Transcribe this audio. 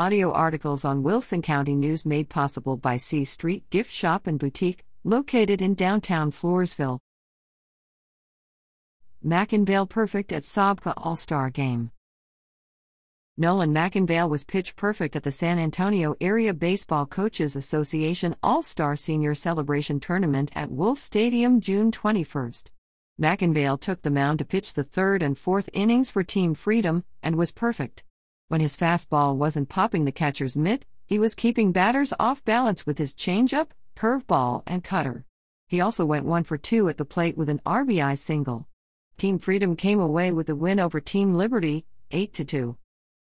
audio articles on Wilson County News made possible by C Street Gift Shop and Boutique, located in downtown Floresville. McIngvale perfect at SAABCA All Star Game. Nolan McIngvale was pitch perfect at the San Antonio Area Baseball Coaches Association All Star Senior Celebration Tournament at Wolf Stadium June 21. McIngvale took the mound to pitch the third and fourth innings for Team Freedom and was perfect. When his fastball wasn't popping the catcher's mitt, he was keeping batters off balance with his changeup, curveball, and cutter. He also went one for two at the plate with an RBI single. Team Freedom came away with the win over Team Liberty, 8 2.